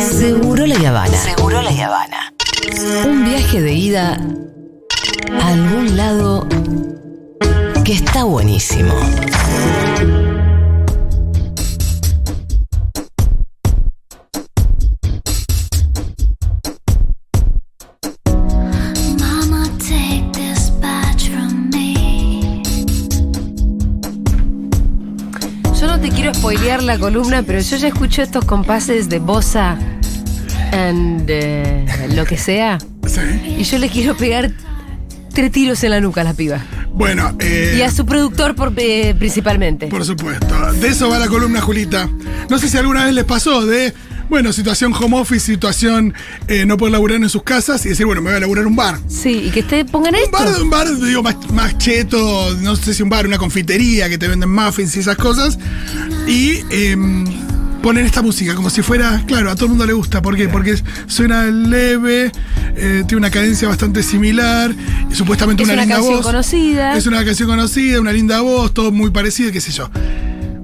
Seguro la Habana. Seguro la Habana. Un viaje de ida a algún lado que está buenísimo. No te quiero spoilear la columna, pero yo ya escucho estos compases de bossa and eh, lo que sea. Sí. Y yo le quiero pegar tres tiros en la nuca a la piba. Bueno, eh, Y a su productor por, eh, principalmente. por supuesto. De eso va la columna, Julita. No sé si alguna vez les pasó de, bueno, situación home office, situación eh, no poder laburar en sus casas y decir, bueno, me voy a laburar un bar. Sí, y que te pongan Un esto. bar, un bar, digo, más, más cheto, no sé si un bar, una confitería que te venden muffins y esas cosas. Y em, ponen esta música como si fuera, claro, a todo el mundo le gusta. ¿Por qué? Porque suena leve, eh, tiene una cadencia bastante similar, y supuestamente Es una, una linda canción voz. conocida. Es una canción conocida, una linda voz, todo muy parecido, qué sé yo.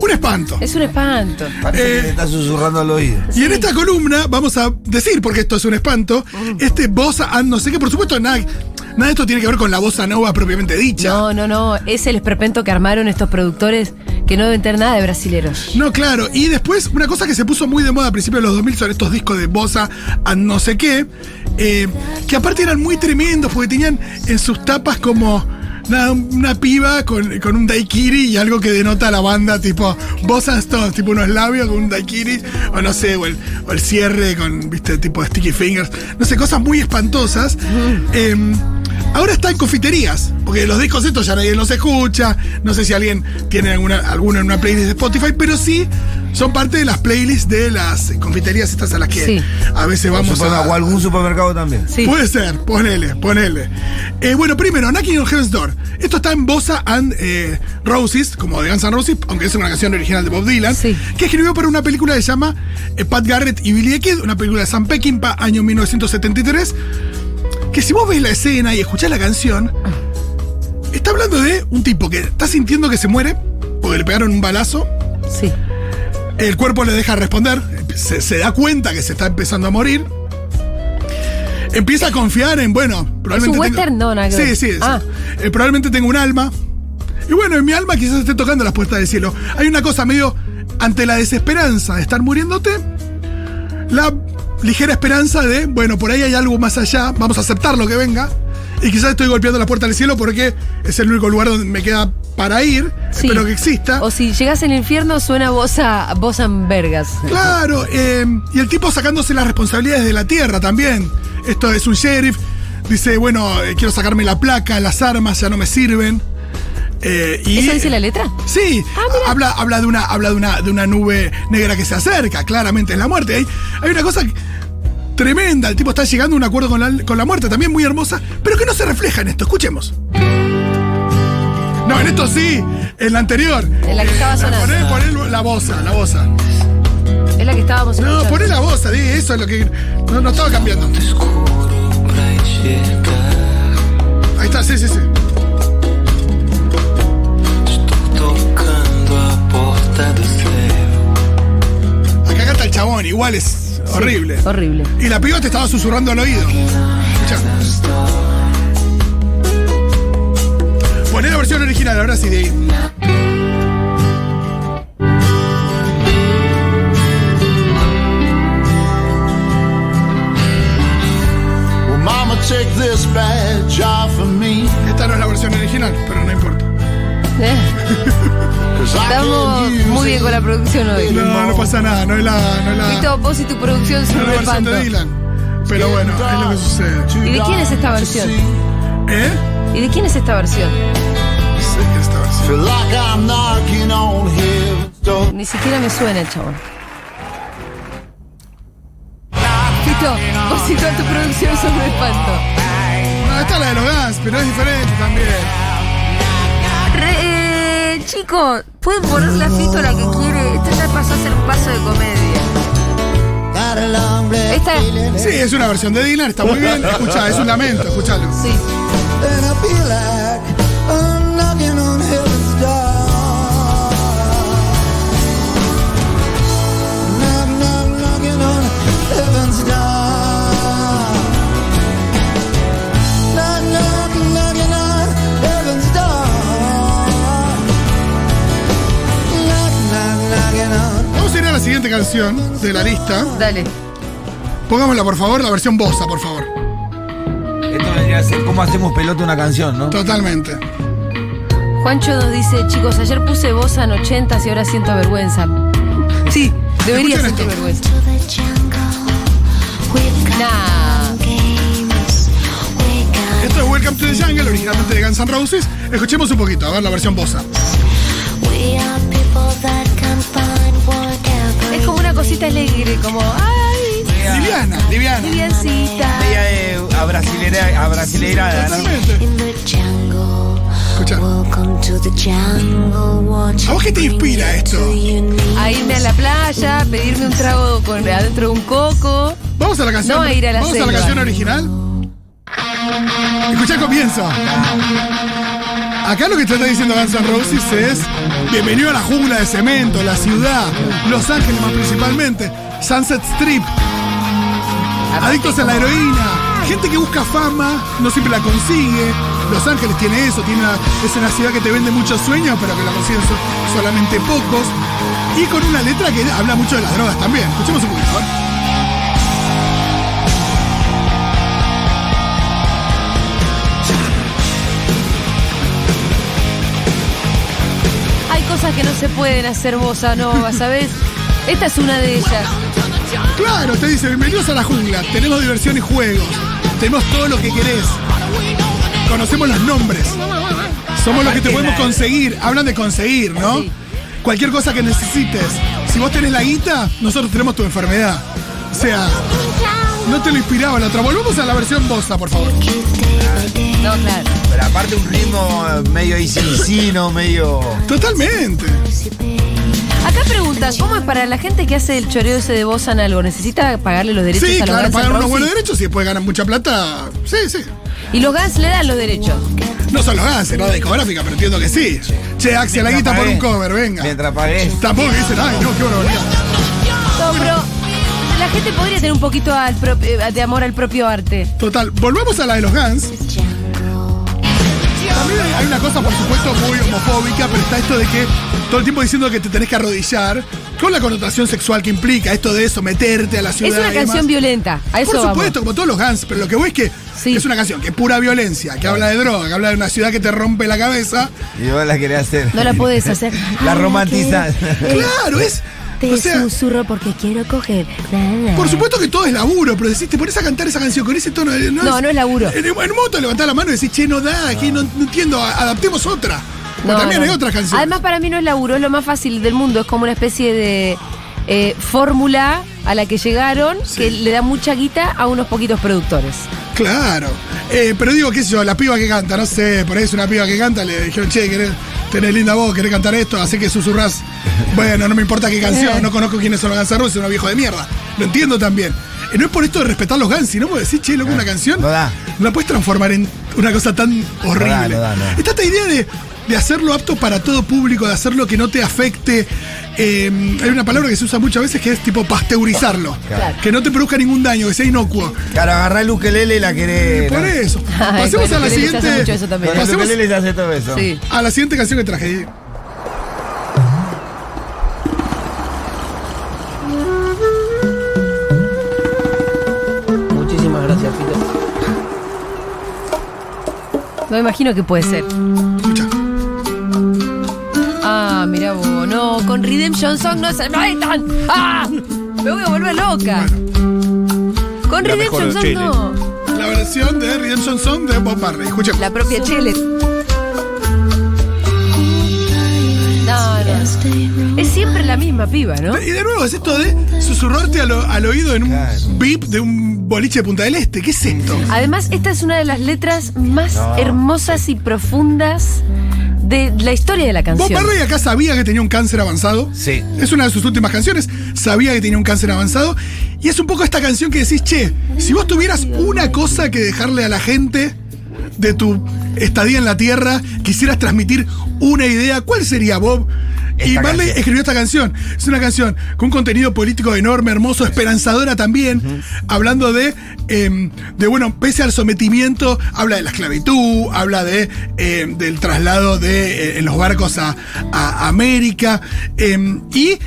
Un espanto. Es un espanto. Parece Eh, que le está susurrando al oído. Y en esta columna vamos a decir, porque esto es un espanto, este bossa and no sé qué, por supuesto, nada, nada de esto tiene que ver con la bossa nova propiamente dicha. No, no, no. Es el esperpento que armaron estos productores que no deben tener nada de brasileros. No, claro. Y después, una cosa que se puso muy de moda a principios de los 2000 son estos discos de bossa and no sé qué, eh, que aparte eran muy tremendos porque tenían en sus tapas como nada, una piba con, con un daiquiri y algo que denota a la banda, tipo Bossa and Stones, tipo unos labios con un daiquiri, o no sé, o el, o el cierre con, viste, tipo Sticky Fingers, no sé, cosas muy espantosas. Eh, Ahora está en confiterías, porque los discos estos ya nadie los escucha. No sé si alguien tiene alguna, alguno en una playlist de Spotify, pero sí son parte de las playlists de las confiterías estas a las que Sí. a veces vamos O a. algún supermercado también. Sí. Puede ser, ponele, ponele. Eh, bueno, primero, Knocking on Heaven's Door. Esto está en Bossa and eh, Roses, como de Guns N' Roses, aunque es una canción original de Bob Dylan, Sí. que escribió para una película que se llama eh, Pat Garrett y Billy the Kid, una película de Sam Peckinpah, año 1973, que si vos ves la escena y escuchás la canción, está hablando de un tipo que está sintiendo que se muere, porque le pegaron un balazo, Sí. el cuerpo le deja responder, se, se da cuenta que se está empezando a morir. Empieza a confiar en, bueno, probablemente. un tengo- western? No, nada que Sí, ver. sí, sí. Ah. Eh, probablemente tengo un alma. Y bueno, en mi alma quizás esté tocando las puertas del cielo. Hay una cosa medio. Ante la desesperanza de estar muriéndote, la ligera esperanza de, bueno, por ahí hay algo más allá, vamos a aceptar lo que venga. Y quizás estoy golpeando la puerta del cielo porque es el único lugar donde me queda para ir. Sí. Espero que exista. O si llegas al infierno, suena bossa, bossa en vergas. Claro, eh, y el tipo sacándose las responsabilidades de la tierra también. Esto es un sheriff. Dice, bueno, eh, quiero sacarme la placa, las armas ya no me sirven. Eh, y, ¿Eso dice la letra? Sí, habla, habla, de una, habla de, una, de una nube negra que se acerca, claramente es la muerte. Hay, hay una cosa que- tremenda, el tipo está llegando a un acuerdo con la, con la muerte, también muy hermosa, pero que no se refleja en esto. Escuchemos. No, en esto sí, en la anterior. En la que estaba sonando. Poné, poné la boza, la boza. Es la que estábamos No, escuchando. poné la voz, di, eso es lo que. No, no estaba cambiando. Ahí está, sí, sí, sí. Acá canta el chabón, igual es horrible. Horrible. Y la piba te estaba susurrando al oído. Escuchá. Poné la versión original, ahora sí, de me. Esta no es la versión original, pero. Eh, Estamos muy bien con la producción hoy. No, no pasa nada, no es la. No es la, Vito, vos y tu producción no son versión espanto. de Dylan. Pero bueno, es lo que sucede. ¿Y de quién es esta versión? ¿Eh? ¿Y de quién es esta versión? No sé qué es esta versión. Ni siquiera me suena el chabón. Tito, vos y toda tu producción son un espanto. No, esta es la de los gas, pero es diferente también. Re- eh, chicos, pueden ponerle a Fito la que quiere. Esta ya pasó a ser un paso de comedia. Esta, Sí, es una versión de Dylan, está muy bien. Escucha, es un lamento, escúchalo. sí. Canción de la lista. Dale. Pongámosla, por favor, la versión bossa, por favor. Esto vendría a ser cómo hacemos pelota una canción, ¿no? Totalmente. Juancho nos dice, chicos, ayer puse voz en 80 y ahora siento vergüenza. Sí, debería sentir esto. vergüenza. Nah. Esto es Welcome to the Jungle, originalmente de Guns N' Roses. Escuchemos un poquito, a ver la versión bossa. Cosita alegre, como, ay, Liviana, liviana. liviancita. Media eh, a brasilera, a brasileirada, ¿no? Totalmente. Escucha. Welcome to the jungle. What ¿A vos qué te inspira esto? A irme a la playa, pedirme un trago con, adentro de un coco. Vamos a la canción. No a ir a la Vamos a la selva. canción original. Escucha el comienzo. Acá lo que te está diciendo Guns N' Roses es bienvenido a la jungla de cemento, la ciudad, Los Ángeles más principalmente, Sunset Strip, adictos a la heroína, gente que busca fama, no siempre la consigue. Los Ángeles tiene eso, tiene una- es una ciudad que te vende muchos sueños, pero que la consiguen so- solamente pocos. Y con una letra que habla mucho de las drogas también. Escuchemos un poquito. ver. Cosas que no se pueden hacer bossa nova, ¿sabes? Esta es una de ellas. Claro, te dice, bienvenidos a la jungla. Tenemos diversión y juegos. Tenemos todo lo que querés. Conocemos los nombres. Somos los que te podemos conseguir. Hablan de conseguir, ¿no? Sí. Cualquier cosa que necesites. Si vos tenés la guita, nosotros tenemos tu enfermedad. O sea, no te lo inspiraba la otra. Volvamos a la versión bossa, por favor. No, claro. Aparte un ritmo eh, medio no medio. Totalmente. Acá preguntan, ¿cómo es para la gente que hace el choreo ese de bossa en algo? ¿Necesita pagarle los derechos Sí, a los claro, Guns pagan unos buenos derechos y después ganan mucha plata. Sí, sí. Y los Guns le dan los derechos. No son los gases, no la discográfica, pero entiendo que sí. Che, Axel, la guita por un cover, venga. Mientras pagué. Tampoco dicen, ay, no, qué barbaridad. No, pero la gente podría tener un poquito al de amor al propio arte. Total, volvamos a la de los Guns. También hay- una cosa, por supuesto, muy homofóbica, pero está esto de que todo el tiempo diciendo que te tenés que arrodillar, con la connotación sexual que implica, esto de someterte a la ciudad. Es una y demás. canción violenta, a eso Por vamos. supuesto, como todos los Guns, pero lo que voy es que Sí. es una canción que es pura violencia, que habla de droga, que habla de una ciudad que te rompe la cabeza. Y vos la querés hacer. No la podés hacer. La romantizás. Claro, es. Te O sea, susurro porque quiero coger. Por supuesto que todo es laburo, pero decís, te pones a cantar esa canción con ese tono. de- No, no es laburo. En, en un momento levantás la mano y decís, che, no da, que no, no entiendo, adaptemos otra. No, también no. hay otras canciones. Además, para mí no es laburo, es lo más fácil del mundo. Es como una especie de eh, fórmula a la que llegaron que le da mucha guita a unos poquitos productores. Claro. Eh, pero digo, qué sé yo, la piba que canta, no sé, por ahí es una piba que canta, le dijeron, che, querés, tenés linda voz, querés cantar esto, así que susurrás. Bueno, no me importa qué canción, no conozco quiénes son los Guns N' Roses, es un viejo de mierda. Lo entiendo también. Eh, no es por esto de respetar los Guns, sino por decir, che, loco, una canción. No da. No la puedes transformar en una cosa tan horrible. no da, no. Está esta idea de, de hacerlo apto para todo público, de hacerlo que no te afecte. eh, hay una palabra que se usa muchas veces que es tipo pasteurizarlo. Claro. Que no te produzca ningún daño, que sea inocuo. Claro, agarrá el ukelele y la querés. Por ¿no? eso. Ay, Pasemos a la ukelele se hace siguiente. mucho eso también. Con el Pasemos ukelele se hace todo eso. Sí. a la siguiente canción que traje. Muchísimas gracias. No me imagino que puede ser. Escucha. Ah, mira vos, no, con Redemption Song no se metan. ¡Ah! Me voy a volver loca. Con La Redemption de Song Chile. no. La versión de Redemption Song de Bob Marley. Escucha. La propia Chile. No, no. Es siempre la misma piba, ¿no? Y de nuevo es esto de susurrarte al, al oído en un beep de un boliche de Punta del Este. ¿Qué es esto? Además, esta es una de las letras más hermosas y profundas de la historia de la Bob canción. Marley acá sabía que tenía un cáncer avanzado. Sí. Es una de sus últimas canciones. Sabía que tenía un cáncer avanzado. Y es un poco esta canción que decís, che, si vos tuvieras una cosa que dejarle a la gente de tu estadía en la Tierra, quisieras transmitir una idea, ¿cuál sería Bob? Y Marley canción. escribió esta canción. Es una canción con un contenido político enorme, hermoso, esperanzadora también, hablando de, em, de, bueno, pese al sometimiento, habla de la esclavitud, habla de, em, del traslado de eh, en los barcos a, a América, em, y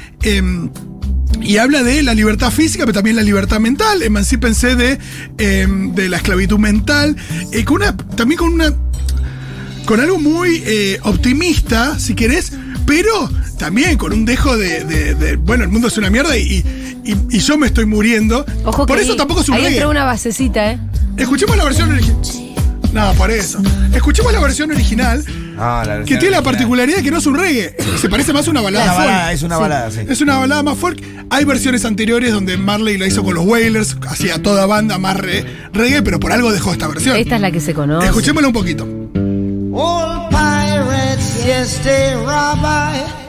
Y habla de la libertad física, pero también la libertad mental. Emancípense de, eh, de la esclavitud mental. eh, con una, también con una. Con algo muy eh, optimista, si querés, pero también con un dejo de, de- de, Bueno, el mundo es una mierda y, y- y yo me estoy muriendo. Ojo por que eso ahí- tampoco es un Ahí reggae. una basecita, ¿eh? Escuchemos la versión original. No, por eso. Escuchemos la versión original, Ah, la que versión tiene la particularidad de que no es un reggae. Se parece más a una balada Una folk. balada, es una balada, sí. Es una balada más folk. Hay versiones anteriores donde Marley lo hizo con los Wailers, hacía toda banda más re- reggae, pero por algo dejó esta versión. Esta es la que se conoce. Escuchémosla un poquito. Old pirates, yes, they rob I.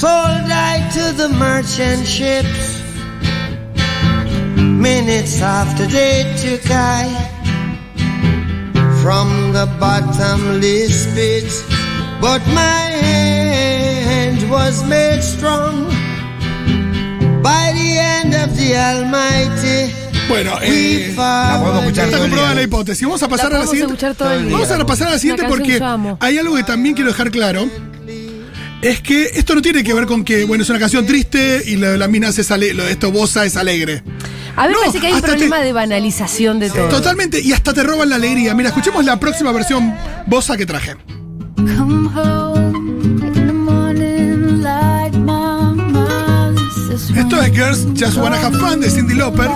Sold I to the merchant ships. Minutes after they took I from the bottomless pit. But my hand was made strong by the hand of the Almighty. Bueno, We eh, la podemos escuchar está comprobada la hipótesis. Vamos a La pasar a la siguiente. Vamos a pasar a la siguiente porque hay algo que también quiero dejar claro. Es que esto no tiene que ver con que, bueno, es una canción triste y lo de la mina es ale- lo de esto bosa es alegre. A mí me No, parece que hay un problema te- de banalización de todo. Totalmente, y hasta te roban la alegría. Mira, escuchemos la próxima versión bosa que traje. Come home in the morning like mama. This is Esto es Girls Just Wanna Have Fun de Cindy Lauper,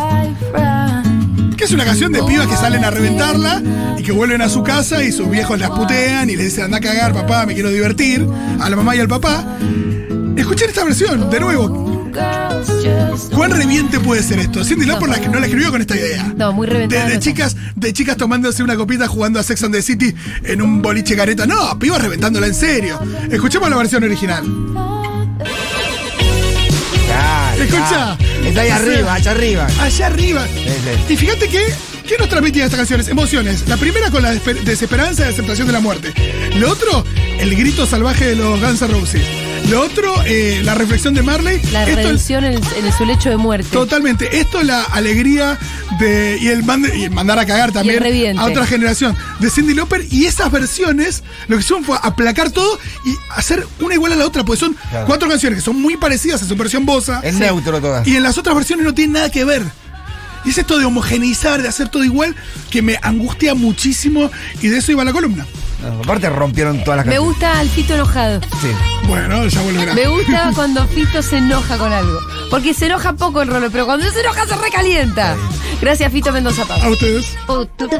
que es una canción de pibas que salen a reventarla y que vuelven a su casa y sus viejos las putean y les dicen anda a cagar, papá, me quiero divertir, a la mamá y al papá. Escuchen esta versión, de nuevo. ¿Cuán reviente puede ser esto? Cindy Lauper la- no la escribió con esta idea. No, muy reventada. de no chicas, de chicas tomándose una copita jugando a Sex and the City en un boliche careta. No, pibas reventándola en serio. Escuchemos la versión original. Escucha. Está ahí arriba, allá arriba. Allá arriba. Y fíjate que, ¿qué nos transmitía estas canciones? Emociones. La primera con la desesperanza y aceptación de la muerte. Lo otro, el grito salvaje de los Guns N' Roses. Lo otro, eh, la reflexión de Marley. La Esto, redención en, en su lecho de muerte. Totalmente. Esto la alegría de. Y el, mand- y el mandar a cagar también a otra generación de Cindy Lauper. Y esas versiones lo que hicieron fue aplacar todo y hacer una igual a la otra. Pues son Claro. cuatro canciones que son muy parecidas en su versión bosa. Es neutro todas. Y en las otras versiones no tiene nada que ver. Y es esto de homogeneizar, de hacer todo igual, que me angustia muchísimo. Y de eso iba la columna. No, aparte rompieron todas las Me canciones. gusta al Fito enojado. Sí. Bueno, ya volverá. Me gusta cuando Fito se enoja con algo. Porque se enoja poco el rolo, pero cuando se enoja se recalienta. Gracias, Fito Mendoza Paz. A ustedes. Futuro,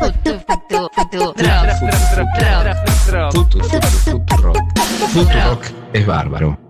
Futuro, Futurock es bárbaro.